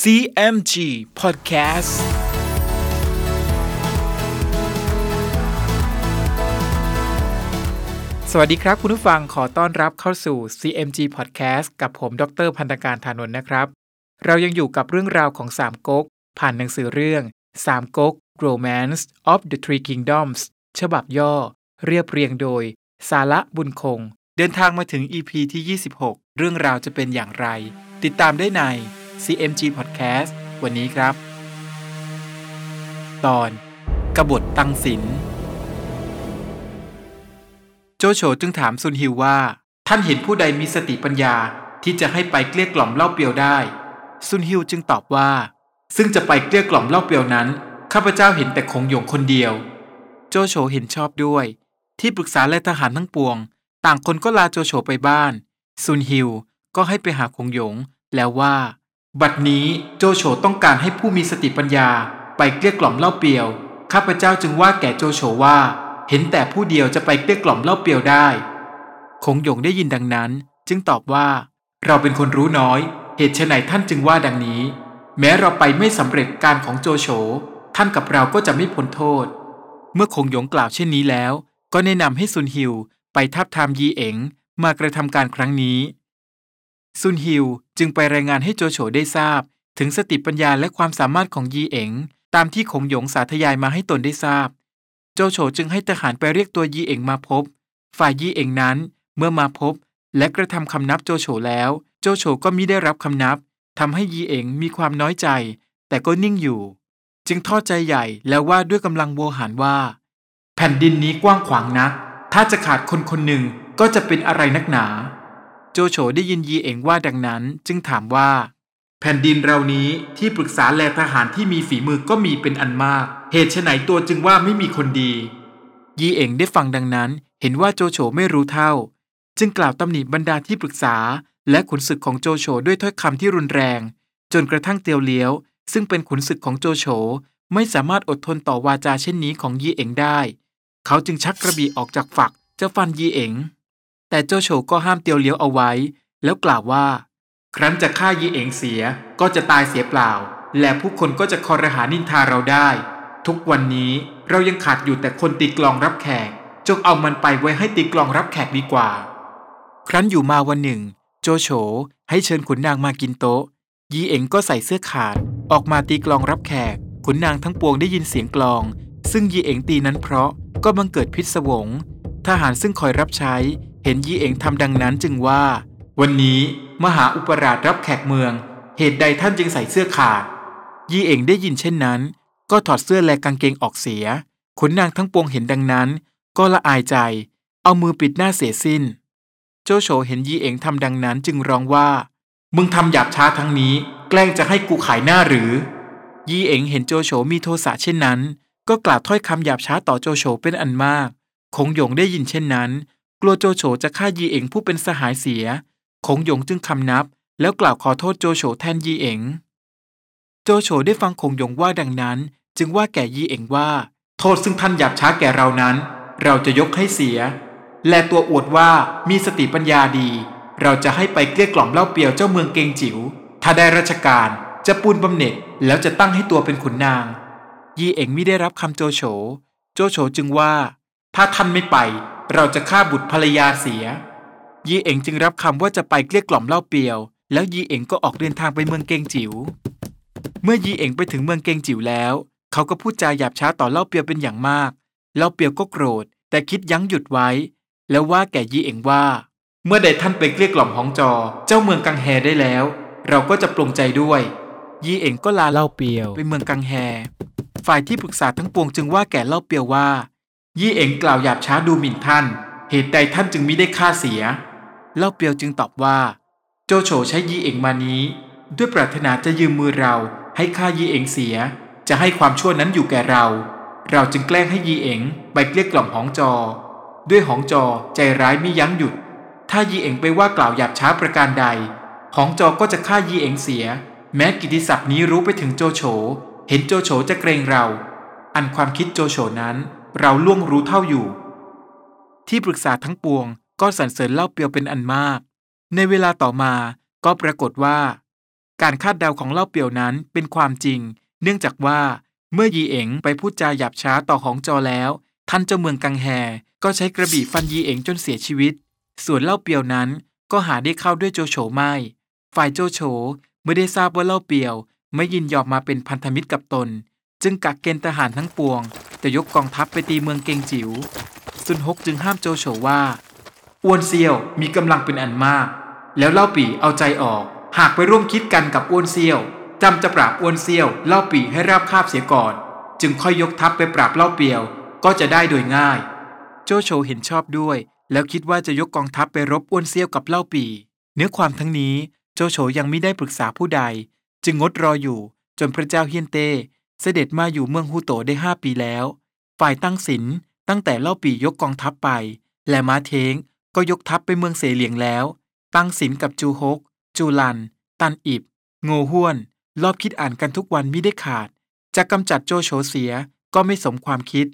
CMG Podcast สวัสดีครับคุณผู้ฟังขอต้อนรับเข้าสู่ CMG Podcast กับผมดรพันธการธานนท์นะครับ เรายังอยู่กับเรื่องราวของสามก๊กผ่านหนังสือเรื่องสามก๊ก Romance of the Three Kingdoms ฉบับย่อ เรียบเรียงโดย สาระบุญคง เดินทางมาถึง EP ที่ 26 เรื่องราวจะเป็นอย่างไร ติดตามได้ใน CMG Podcast วันนี้ครับ ตอนกบฏตังสิน โจโฉจึงถามซุนฮิวว่า ท่านเห็นผู้ใดมีสติปัญญาที่จะให้ไปเกลี้ยกล่อมเล่าเปียวได้ ซุนฮิวจึงตอบว่า ซึ่งจะไปเกลี้ยกล่อมเล่าเปียวนั้น ข้าพเจ้าเห็นแต่คงหยงคนเดียว โจโฉเห็นชอบด้วย ที่ปรึกษาและทหารทั้งปวง ต่างคนก็ลาโจโฉไปบ้าน ซุนฮิวก็ให้ไปหาคงหยงแล้วว่า บัดนี้โจโฉต้องการให้ผู้มีสติปัญญาไปเกลี้ยกล่อมเล่าเปียว ข้าพเจ้าจึงว่าแก่โจโฉว่า เห็นแต่ผู้เดียวจะไปเกลี้ยกล่อมเล่าเปียวได้ คงหยงได้ยินดังนั้น จึงตอบว่า เราเป็นคนรู้น้อย เหตุไฉนท่านจึงว่าดังนี้ แม้เราไปไม่สำเร็จการของโจโฉท่านกับเราก็จะไม่พ้นโทษ เมื่อคงหยงกล่าวเช่นนี้แล้ว ก็แนะนำให้ซุนฮิวไปทับทามยีเอ๋งมากระทำการครั้งนี้ ซุนฮิวจึงไปรายงานให้โจโฉได้ทราบ ถึงสติปัญญาและความสามารถของยีเอ๋งตามที่คงหยงสาธยายมาให้ตนได้ทราบ โจโฉจึงให้ทหารไปเรียกตัวยีเอ๋งมาพบ ฝ่ายยีเอ๋งนั้นเมื่อมาพบ และกระทำคำนับโจโฉแล้ว โจโฉก็มิได้รับคำนับทำให้ยีเอ๋งมีความน้อยใจ แต่ก็นิ่งอยู่ จึงทอดใจใหญ่แล้วว่าด้วยกำลังโวหารว่า แผ่นดินนี้กว้างขวางนักถ้าจะขาดคนคนหนึ่งก็จะเป็นอะไรนักหนา โจโฉได้ยินยีเอ๋งว่าดังนั้นจึงถามว่า แผ่นดินเรานี้ที่ปรึกษาแลทหารที่มีฝีมือก็มีเป็นอันมาก เหตุไฉนตัวจึงว่าไม่มีคนดี ยีเอ๋งได้ฟังดังนั้น เห็นว่าโจโฉไม่รู้เท่า จึงกล่าวตำหนิบรรดาที่ปรึกษา และขุนศึกของโจโฉด้วยถ้อยคำที่รุนแรง จนกระทั่งเตียวเลี้ยว ซึ่งเป็นขุนศึกของโจโฉไม่สามารถอดทนต่อวาจาเช่นนี้ของยีเอ๋งได้ เขาจึงชักกระบี่ออกจากฝักจะฟันยีเอ๋ง แต่โจโฉก็ห้ามเตียวเลี้ยวเอาไว้ แล้วกล่าวว่า ครั้นจะฆ่ายีเอ๋งเสียก็จะตายเสียเปล่า และผู้คนก็จะคอรหานินทาเราได้ ทุกวันนี้เรายังขาดอยู่แต่คนตีกลองรับแขกจงเอามันไปไว้ให้ตีกลองรับแขกดีกว่า ครั้นอยู่มาวันหนึ่ง โจโฉให้เชิญขุนนางมากินโต๊ะ ยีเอ๋งก็ใส่เสื้อขาด ออกมาตีกลองรับแขก ขุนนางทั้งปวงได้ยินเสียงกลอง ซึ่งยีเอ๋งตีนั้นเพราะก็บังเกิดพิศวง ทหารซึ่งคอยรับใช้ เห็นยีเอ๋งทำดังนั้นจึงว่า วันนี้มหาอุปราชรับแขกเมือง เหตุใดท่านจึงใส่เสื้อขาด ยีเอ๋งได้ยินเช่นนั้น ก็ถอดเสื้อและกางเกงออกเสียขุนนางทั้งปวงเห็นดังนั้น ก็ละอายใจ เอามือปิดหน้าเสียสิ้น โจโฉเห็นยีเอ๋งทำดังนั้นจึงร้องว่า มึงทำหยาบช้าทั้งนี้ แกล้งจะให้กูขายหน้าหรือ ยีเอ๋งเห็นโจโฉมีโทสะเช่นนั้น ก็กล่าวถ้อยคำหยาบช้าต่อโจโฉเป็นอันมาก คงหยงได้ยินเช่นนั้น กลัวโจโฉจะฆ่ายีเอ๋งผู้เป็นสหายเสีย คงหยงจึงคำนับ แล้วกล่าวขอโทษโจโฉแทนยีเอ๋งโจโฉได้ฟังคงหยงว่าดังนั้น จึงว่าแก่ยีเอ๋งว่า โทษซึ่งท่านหยาบช้าแก่เรานั้น เราจะยกให้เสีย และตัวอวดว่ามีสติปัญญาดี เราจะให้ไปเกลี้ยกล่อมเล่าเปียวเจ้าเมืองเกงจิ๋วถ้าได้ราชการจะปูนบำเหน็จแล้วจะตั้งให้ตัวเป็นขุนนาง ยีเอ๋งไม่ได้รับคำโจโฉ โจโฉจึงว่า ถ้าท่านไม่ไป เราจะฆ่าบุตรภรรยาเสีย ยีเอ๋งจึงรับคำว่าจะไปเกลี้ยกล่อมเล่าเปียว แล้วยีเอ๋งก็ออกเดินทางไปเมืองเกงจิ๋ว เมื่อยีเอ๋งไปถึงเมืองเกงจิ๋วแล้ว เขาก็พูดจาหยาบช้าต่อเล่าเปียวเป็นอย่างมาก เล่าเปียวก็โกรธ แต่คิดยั้งหยุดไว้ แล้วว่าแก่ยีเอ๋งว่า เมื่อใดท่านไปเกลี้ยกล่อมฮองจอ เจ้าเมืองกังแฮได้แล้ว เราก็จะปลงใจด้วย ยีเอ๋งก็ลาเล่าเปียวไปเมืองกังแฮ ฝ่ายที่ปรึกษาทั้งปวงจึงว่าแก่เล่าเปียวว่า ยี่เอ๋งกล่าวหยาบช้าดูหมิ่นท่าน เหตุใดท่านจึงมิได้ฆ่าเสีย เล่าเปียวจึงตอบว่า โจโฉใช้ยี่เอ๋งมานี้ ด้วยปรารถนาจะยืมมือเราให้ฆ่ายี่เอ๋งเสีย จะให้ความชั่วนั้นอยู่แก่เรา เราจึงแกล้งให้ยี่เอ๋งไปเกลี้ยกล่อมหองจอ ด้วยหองจอใจร้ายมิยั้งหยุด ถ้ายี่เอ๋งไปว่ากล่าวหยาบช้าประการใด หองจอก็จะฆ่ายี่เอ๋งเสีย แม้กิติศัพท์นี้รู้ไปถึงโจโฉเห็นโจโฉจะเกรงเรา อันความคิดโจโฉนั้น เราล่วงรู้เท่าอยู่ ที่ปรึกษาทั้งปวงก็สรรเสริญเล่าเปียวเป็นอันมาก ในเวลาต่อมาก็ปรากฏว่า การคาดเดาของเล่าเปียวนั้นเป็นความจริง เนื่องจากว่าเมื่อยีเอ๋งไปพูดจาหยาบช้าต่อของจอแล้ว ท่านเจ้าเมืองกังแฮก็ใช้กระบี่ฟันยีเอ๋งจนเสียชีวิต ส่วนเล่าเปียวนั้นก็หาได้เข้าด้วยโจโฉไม่ ฝ่ายโจโฉเมื่อได้ทราบว่าเล่าเปียว ไม่ยินยอมมาเป็นพันธมิตรกับตน จึงกักเกณฑ์ทหารทั้งปวง จะยกกองทัพไปตีเมืองเกงจิว๋วซุนฮกจึงห้ามโจโฉว่าอ้วนเซียวมีกำลังเป็นอันมาก แล้วเล่าปี่เอาใจออก หากไปร่วมคิดกันกับอ้วนเซียวจำจะปราบอ้วนเซียวเล่าปี่ให้ราบคาบเสียก่อน จึงค่อยยกทัพไปปราบเล่าเปียว ก็จะได้โดยง่าย โจโฉเห็นชอบด้วย แล้วคิดว่าจะยกกองทัพไปรบอ้วนเซียวกับเล่าปี่ เนื้อความทั้งนี้โจโฉยังไม่ได้ปรึกษาผู้ใด จึงงดรออยู่จนพระเจ้าเฮียนเต้ เสด็จมาอยู่เมืองฮูโตได้ห้าปีแล้ว ฝ่ายตั้งศิลตั้งแต่เล่าปี่ยกกองทัพไป และมาเทงก็ยกทัพไปเมืองเสเหลียงแล้ว ตั้งศิลกับจูฮก จูลัน ตันอิบ โงห้วน รอบคิดอ่านกันทุกวันมิได้ขาด จะกำจัดโจโฉเสียก็ไม่สมความคิด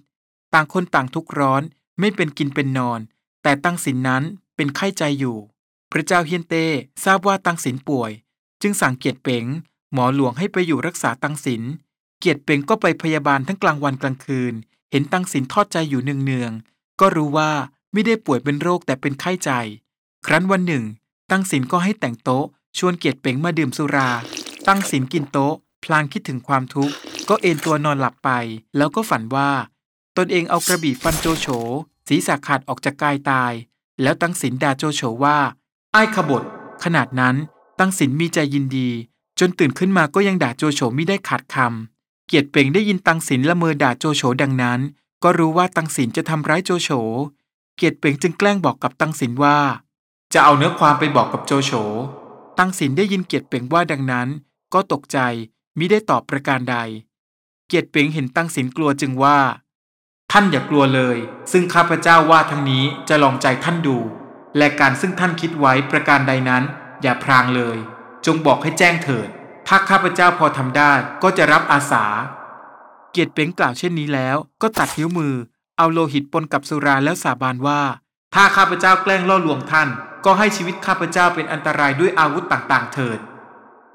ต่างคนต่างทุกร้อนไม่เป็นกินเป็นนอน แต่ตั้งศิลนั้นเป็นไข้ใจอยู่ พระเจ้าเฮียนเต้ทราบว่าตั้งศิลป่วย จึงสั่งเกียรติเป๋งหมอหลวงให้ไปอยู่รักษาตั้งศิล เกียรติเป๋งก็ไปพยาบาลทั้งกลางวันกลางคืน เห็นตังศิลทอดใจอยู่เนืองๆก็รู้ว่าไม่ได้ป่วยเป็นโรคแต่เป็นไข้ใจ ครั้นวันหนึ่ง ตั้งศิลก็ให้แต่งโต๊ะ ชวนเกียรติเป๋งมาดื่มสุรา ตั้งศิลกินโต๊ะ พลางคิดถึงความทุกข์ ก็เอนตัวนอนหลับไป แล้วก็ฝันว่า ตนเองเอากระบี่ฟันโจโฉ ศีรษะขาดออกจากกายตาย แล้วตั้งศิลด่าโจโฉว่า ไอ้ขบฏขนาดนั้น ตั้งศิลมีใจยินดี จนตื่นขึ้นมาก็ยังด่าโจโฉไม่ได้ขาดคำ เกียรติเป่งได้ยินตังศิลละเมอด่าโจโฉดังนั้น ก็รู้ว่าตังศิลจะทำร้ายโจโฉ เกียรติเป่งจึงแกล้งบอกกับตังศิลว่า จะเอาเนื้อความไปบอกกับโจโฉ ตังศิลได้ยินเกียรติเป่งว่าดังนั้น ก็ตกใจมิได้ตอบประการใด เกียรติเป่งเห็นตังศิลกลัวจึงว่า ท่านอย่ากลัวเลย ซึ่งข้าพเจ้าว่าทั้งนี้จะลองใจท่านดู และการซึ่งท่านคิดไว้ประการใดนั้น อย่าพรางเลย จงบอกให้แจ้งเถิด ถ้าข้าพเจ้าพอทำได้ก็จะรับอาสา เกียรติเป่งกล่าวเช่นนี้แล้ว ก็ตัดนิ้วมือ เอาโลหิตปนกับสุราแล้วสาบานว่า ถ้าข้าพเจ้าแกล้งล่อลวงท่าน ก็ให้ชีวิตข้าพเจ้าเป็นอันตรายด้วยอาวุธต่างๆ เถิด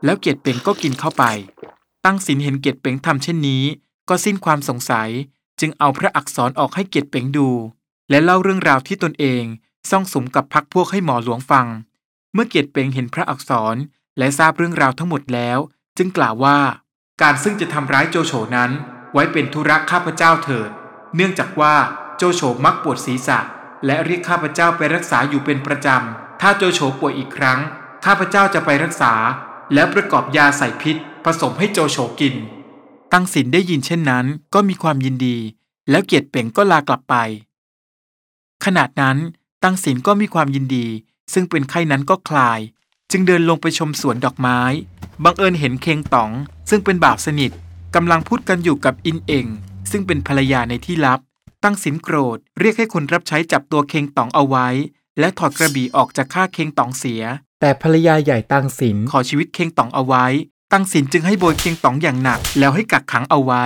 แล้วเกียรติเป่งก็กินเข้าไป ตั้งสินเห็นเกียรติเป่งทำเช่นนี้ ก็สิ้นความสงสัย จึงเอาพระอักษรออกให้เกียรติเป่งดู และเล่าเรื่องราวที่ตนเอง ซ่องสมกับพักพวกให้หมอหลวงฟัง เมื่อเกียรติเป่งเห็นพระอักษร และทราบเรื่องราวทั้งหมดแล้ว จึงกล่าวว่า การซึ่งจะทำร้ายโจโฉนั้น ไว้เป็นธุระข้าพเจ้าเถิด เนื่องจากว่าโจโฉมักปวดศีรษะ และเรียกข้าพเจ้าไปรักษาอยู่เป็นประจำ ถ้าโจโฉป่วยอีกครั้ง ข้าพเจ้าจะไปรักษา แล้วประกอบยาใส่พิษ ผสมให้โจโฉกิน ตั้งสินได้ยินเช่นนั้น ก็มีความยินดี แล้วเกียรติเป่งก็ลากลับไปขณะนั้นตั้งสินก็มีความยินดี ซึ่งเป็นไข้นั้นก็คลาย จึงเดินลงไปชมสวนดอกไม้ บังเอิญเห็นเคงต๋อง ซึ่งเป็นบ่าวสนิทกำลังพูดกันอยู่กับอินเองซึ่งเป็นภรรยาในที่ลับ ตั้งสินโกรธ เรียกให้คนรับใช้จับตัวเคงต๋องเอาไว้ และถอดกระบี่ออกจากข้าเคงต๋องเสีย แต่ภรรยาใหญ่ตังสินขอชีวิตเคงต๋องเอาไว้ ตั้งสินจึงให้โบยเคงต๋องอย่างหนัก แล้วให้กักขังเอาไว้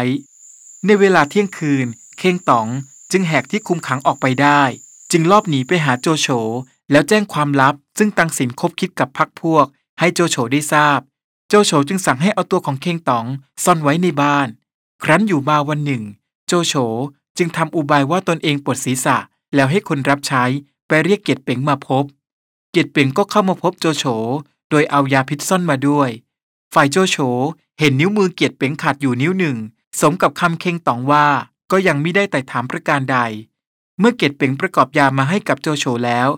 ในเวลาเที่ยงคืน เคงต๋องจึงแหกที่คุมขังออกไปได้ จึงลอบหนีไปหาโจโฉ แล้วแจ้งความลับ ซึ่งตังสินคบคิดกับพักพวก ให้โจโฉได้ทราบ โจโฉจึงสั่งให้เอาตัวของเคงต๋องซ่อนไว้ในบ้าน ครั้นอยู่มาวันหนึ่ง โจโฉจึงทำอุบายว่าตนเองปวดศีรษะ แล้วให้คนรับใช้ไปเรียกเกียรติเป่งมาพบ เกียรติเป่งก็เข้ามาพบโจโฉ โดยเอายาพิษซ่อนมาด้วย ฝ่ายโจโฉเห็นนิ้วมือเกียรติเป่งขาดอยู่นิ้วหนึ่ง สมกับคำเคงต๋องว่าก็ยังไม่ได้ไต่ถามประการใด เมื่อเกียรติเป่งประกอบยามาให้กับโจโฉแล้ว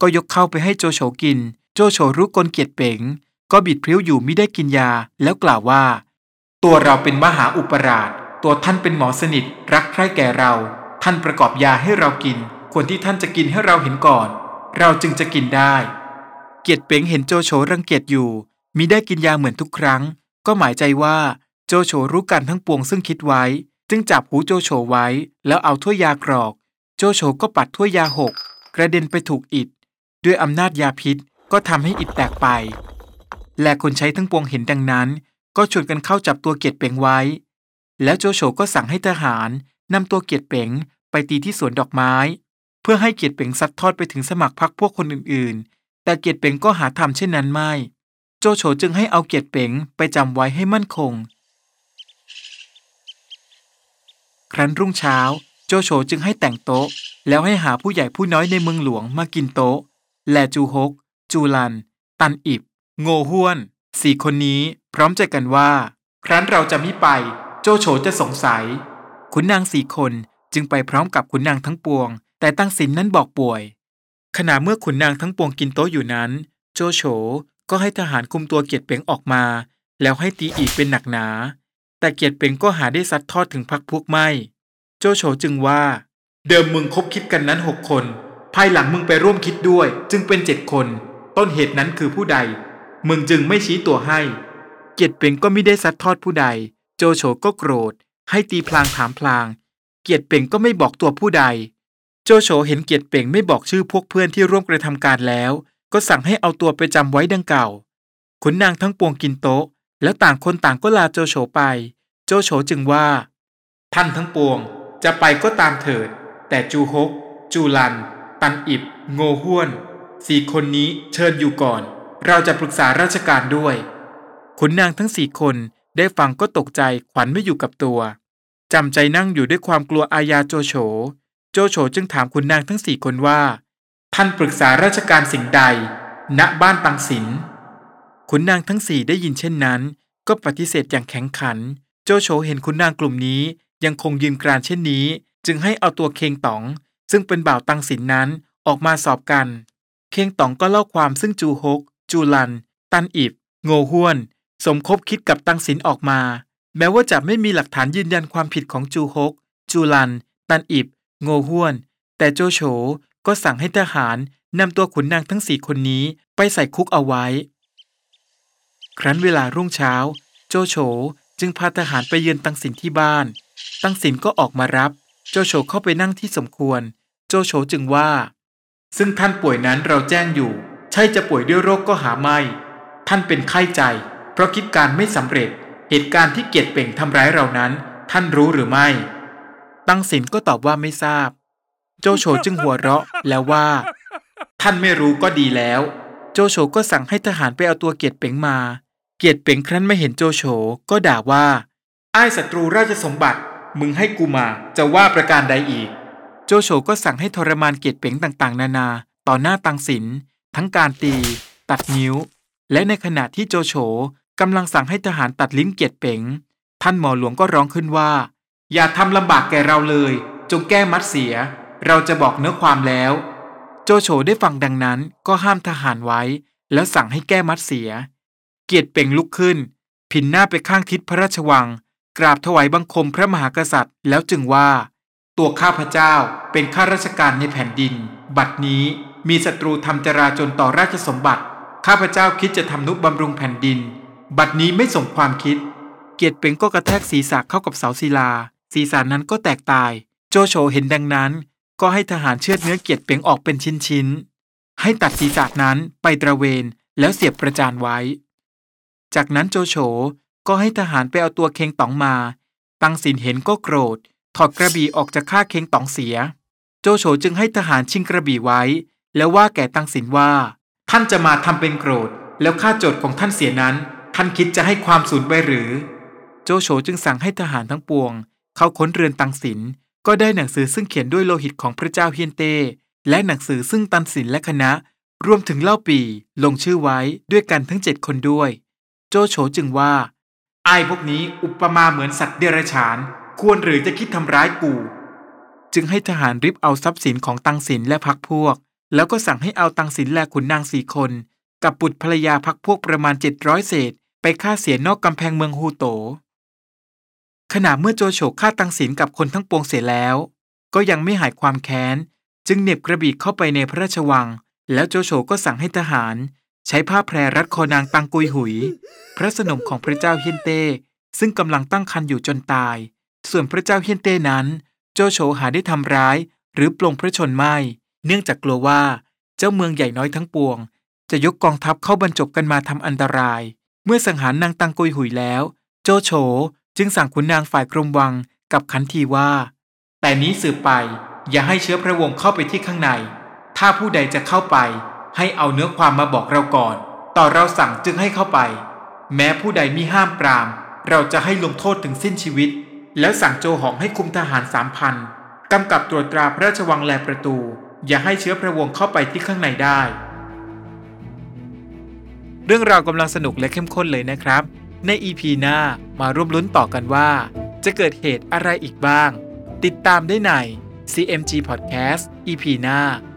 ก็ยกเข้าไปให้โจโฉกิน โจโฉรู้กลเกียรติเป่งก็บิดพริ้วอยู่ไม่ได้กินยา แล้วกล่าวว่า ตัวเราเป็นมหาอุปราช ตัวท่านเป็นหมอสนิท รักใคร่แก่เรา ท่านประกอบยาให้เรากิน ควรที่ท่านจะกินให้เราเห็นก่อน เราจึงจะกินได้ เกียรติเป๋งเห็นโจโฉรังเกียจอยู่มิได้กินยาเหมือนทุกครั้ง ก็หมายใจว่าโจโฉรู้กันทั้งปวงซึ่งคิดไว้ จึงจับหูโจโฉไว้ แล้วเอาถ้วยยากรอก โจโฉก็ปัดถ้วยยาหก กระเด็นไปถูกอิฐ ด้วยอำนาจยาพิษก็ทำให้อิฐแตกไป และคนใช้ทั้งปวงเห็นดังนั้น ก็ชวนกันเข้าจับตัวเกียรติเป๋งไว้ แล้วโจโฉก็สั่งให้ทหารนำตัวเกียรติเป๋งไปตีที่สวนดอกไม้ เพื่อให้เกียรติเป๋งซัดทอดไปถึงสมัครพรรคพวกคนอื่นๆ แต่เกียรติเป๋งก็หาทำเช่นนั้นไม่ โจโฉจึงให้เอาเกียรติเป๋งไปจำไว้ให้มั่นคง ครั้นรุ่งเช้า โจโฉจึงให้แต่งโต๊ะ แล้วให้หาผู้ใหญ่ผู้น้อยในเมืองหลวงมากินโต๊ะ แลจูฮก จูลัน ตันอิบ โงห้วน สี่คนนี้พร้อมใจกันว่า ครั้นเราจะมิไป โจโฉจะสงสัย ขุนนางสี่คนจึงไปพร้อมกับขุนนางทั้งปวง แต่ตั้งสินนั้นบอกป่วย ขณะเมื่อขุนนางทั้งปวงกินโต๊ะอยู่นั้น โจโฉก็ให้ทหารคุมตัวเกียรติเป๋งออกมา แล้วให้ตีอีกเป็นหนักหนา แต่เกียรติเป๋งก็หาได้ซัดทอดถึงพักพวกไม่ โจโฉจึงว่า เดิมมึงคบคิดกันนั้นหกคน ภายหลังมึงไปร่วมคิดด้วย จึงเป็นเจ็ดคน ต้นเหตุนั้นคือผู้ใด มึงจึงไม่ชี้ตัวให้ เกียรติเป๋งก็ไม่ได้ซัดทอดผู้ใด โจโฉก็โกรธ ให้ตีพลางถามพลาง เกียรติเป๋งก็ไม่บอกตัวผู้ใด โจโฉเห็นเกียรติเป่งไม่บอกชื่อพวกเพื่อนที่ร่วมกระทำการแล้ว ก็สั่งให้เอาตัวไปจำไว้ดังเก่าขุนนางทั้งปวงกินโต๊ะ แล้วต่างคนต่างก็ลาโจโฉไป โจโฉจึงว่า ท่านทั้งปวงจะไปก็ตามเถิด แต่จูฮก จูลัน ตันอิบ โงห้วนสี่คนนี้เชิญอยู่ก่อน เราจะปรึกษาราชการด้วยขุนนางทั้งสี่คนได้ฟังก็ตกใจขวัญไม่อยู่กับตัวจำใจนั่งอยู่ด้วยความกลัวอาญาโจโฉ โจโฉจึงถามขุนนางทั้งสี่คนว่า ท่านปรึกษาราชการสิ่งใด ณบ้านตังสินขุนนางทั้งสี่ได้ยินเช่นนั้น ก็ปฏิเสธอย่างแข็งขัน โจโฉเห็นขุนนางกลุ่มนี้ยังคงยืนกรานเช่นนี้ จึงให้เอาตัวเคงต๋อง ซึ่งเป็นบ่าวตังสินนั้นออกมาสอบกันเคงต๋องก็เล่าความซึ่งจูฮก จูลัน ตันอิบ โงห้วน สมคบคิดกับตังสินออกมา แม้ว่าจะไม่มีหลักฐานยืนยันความผิดของจูฮก จูลัน ตันอิบ โงห้วน แต่โจโฉก็สั่งให้ทหารนำตัวขุนนางทั้งสี่คนนี้ไปใส่คุกเอาไว้ ครั้นเวลารุ่งเช้า โจโฉจึงพาทหารไปเยือนตังสินที่บ้าน ตังสินก็ออกมารับ โจโฉเข้าไปนั่งที่สมควร โจโฉจึงว่า ซึ่งท่านป่วยนั้นเราแจ้งอยู่ ใช่จะป่วยด้วยโรคก็หาไม่ ท่านเป็นไข้ใจ เพราะคิดการไม่สำเร็จ เหตุการณ์ที่เกียรติเป่งทำร้ายเรานั้น ท่านรู้หรือไม่ ตั้งสินก็ตอบว่าไม่ทราบ โจโฉจึงหัวเราะแล้วว่า ท่านไม่รู้ก็ดีแล้ว โจโฉก็สั่งให้ทหารไปเอาตัวเกียรติเป๋งมา เกียรติเป๋งครั้นไม่เห็นโจโฉก็ด่าว่าไอ้ศัตรูราชสมบัติ มึงให้กูมาจะว่าประการใดอีก โจโฉก็สั่งให้ทรมานเกียรติเป๋งต่างๆ นานา ต่อหน้าตังสิน ทั้งการตี ตัดนิ้ว และในขณะที่โจโฉกำลังสั่งให้ทหารตัดลิ้นเกียรติเป๋งท่านหมอหลวงก็ร้องขึ้นว่า อย่าทำลำบากแก่เราเลย จงแก้มัดเสีย เราจะบอกเนื้อความแล้ว โจโฉได้ฟังดังนั้นก็ห้ามทหารไว้ แล้วสั่งให้แก้มัดเสีย เกียรติเป่งลุกขึ้นผินหน้าไปข้างทิศพระราชวัง กราบถวายบังคมพระมหากษัตริย์ แล้วจึงว่า ตัวข้าพเจ้าเป็นข้าราชการในแผ่นดิน บัดนี้มีศัตรูทำจราจนต่อราชสมบัติ ข้าพเจ้าคิดจะทำนุบำรุงแผ่นดิน บัดนี้ไม่สมความคิด เกียรติเป่งก็กระแทกศีรษะเข้ากับเสาศิลา ศีรษะนั้นก็แตกตาย โจโฉเห็นดังนั้น ก็ให้ทหารเชือดเนื้อเกียรติเป่งออกเป็นชิ้นๆให้ตัดศีรษะนั้นไปตระเวนแล้วเสียบประจานไว้ จากนั้นโจโฉ ก็ให้ทหารไปเอาตัวเคงต๋องมา ตังสินเห็นก็โกรธ ถอดกระบี่ออกจากข้าเคงต๋องเสีย โจโฉจึงให้ทหารชิงกระบี่ไว้ แล้วว่าแก่ตังสินว่า ท่านจะมาทำเป็นโกรธ แล้วฆ่าโจทย์ของท่านเสียนั้น ท่านคิดจะให้ความสูญไปหรือ โจโฉจึงสั่งให้ทหารทั้งปวง เข้าค้นเรือนตังสินก็ได้หนังสือซึ่งเขียนด้วยโลหิตของพระเจ้าเฮียนเต้และหนังสือซึ่งตันสินและคณะ รวมถึงเล่าปีลงชื่อไว้ด้วยกันทั้งเจ็ดคนด้วย โจโฉจึงว่า ไอ้พวกนี้อุปมาเหมือนสัตว์เดรัจฉาน ควรหรือจะคิดทำร้ายกู จึงให้ทหารริบเอาทรัพย์สินของตังสินและพักพวก แล้วก็สั่งให้เอาตังสินและขุนนางสี่คน กับบุตรภรรยาพักพวกประมาณเจ็ดร้อยเศษ ไปฆ่าเสียนอกกำแพงเมืองฮูโต ขณะเมื่อโจโฉฆ่าตังสินกับคนทั้งปวงเสียแล้ว ก็ยังไม่หายความแค้น จึงเหน็บกระบี่เข้าไปในพระราชวัง แล้วโจโฉก็สั่งให้ทหาร ใช้ผ้าแพรรัดคอนางตังกุยหุย พระสนมของพระเจ้าเฮียนเต้ ซึ่งกำลังตั้งครรภ์อยู่จนตาย ส่วนพระเจ้าเฮียนเต้นั้น โจโฉหาได้ทำร้าย หรือปลงพระชนไม่ เนื่องจากกลัวว่า เจ้าเมืองใหญ่น้อยทั้งปวง จะยกกองทัพเข้าบรรจบกันมาทำอันตราย เมื่อสังหารนางตังกุยหุยแล้ว โจโฉจึงสั่งขุนนางฝ่ายกรมวังกับขันทีว่า แต่นี้สืบไปอย่าให้เชื้อพระวงศ์เข้าไปที่ข้างใน ถ้าผู้ใดจะเข้าไป ให้เอาเนื้อความมาบอกเราก่อน ต่อเราสั่งจึงให้เข้าไป แม้ผู้ใดมิห้ามปราม เราจะให้ลงโทษถึงสิ้นชีวิต แล้วสั่งโจหองให้คุมทหารสามพันกำกับตรวจตราพระราชวังแลประตู อย่าให้เชื้อพระวงเข้าไปที่ข้างในได้ เรื่องราวกำลังสนุกและเข้มข้นเลยนะครับ ใน EP หน้ามาร่วมลุ้นต่อกันว่า จะเกิดเหตุอะไรอีกบ้าง ติดตามได้ใน CMG Podcast EP หน้า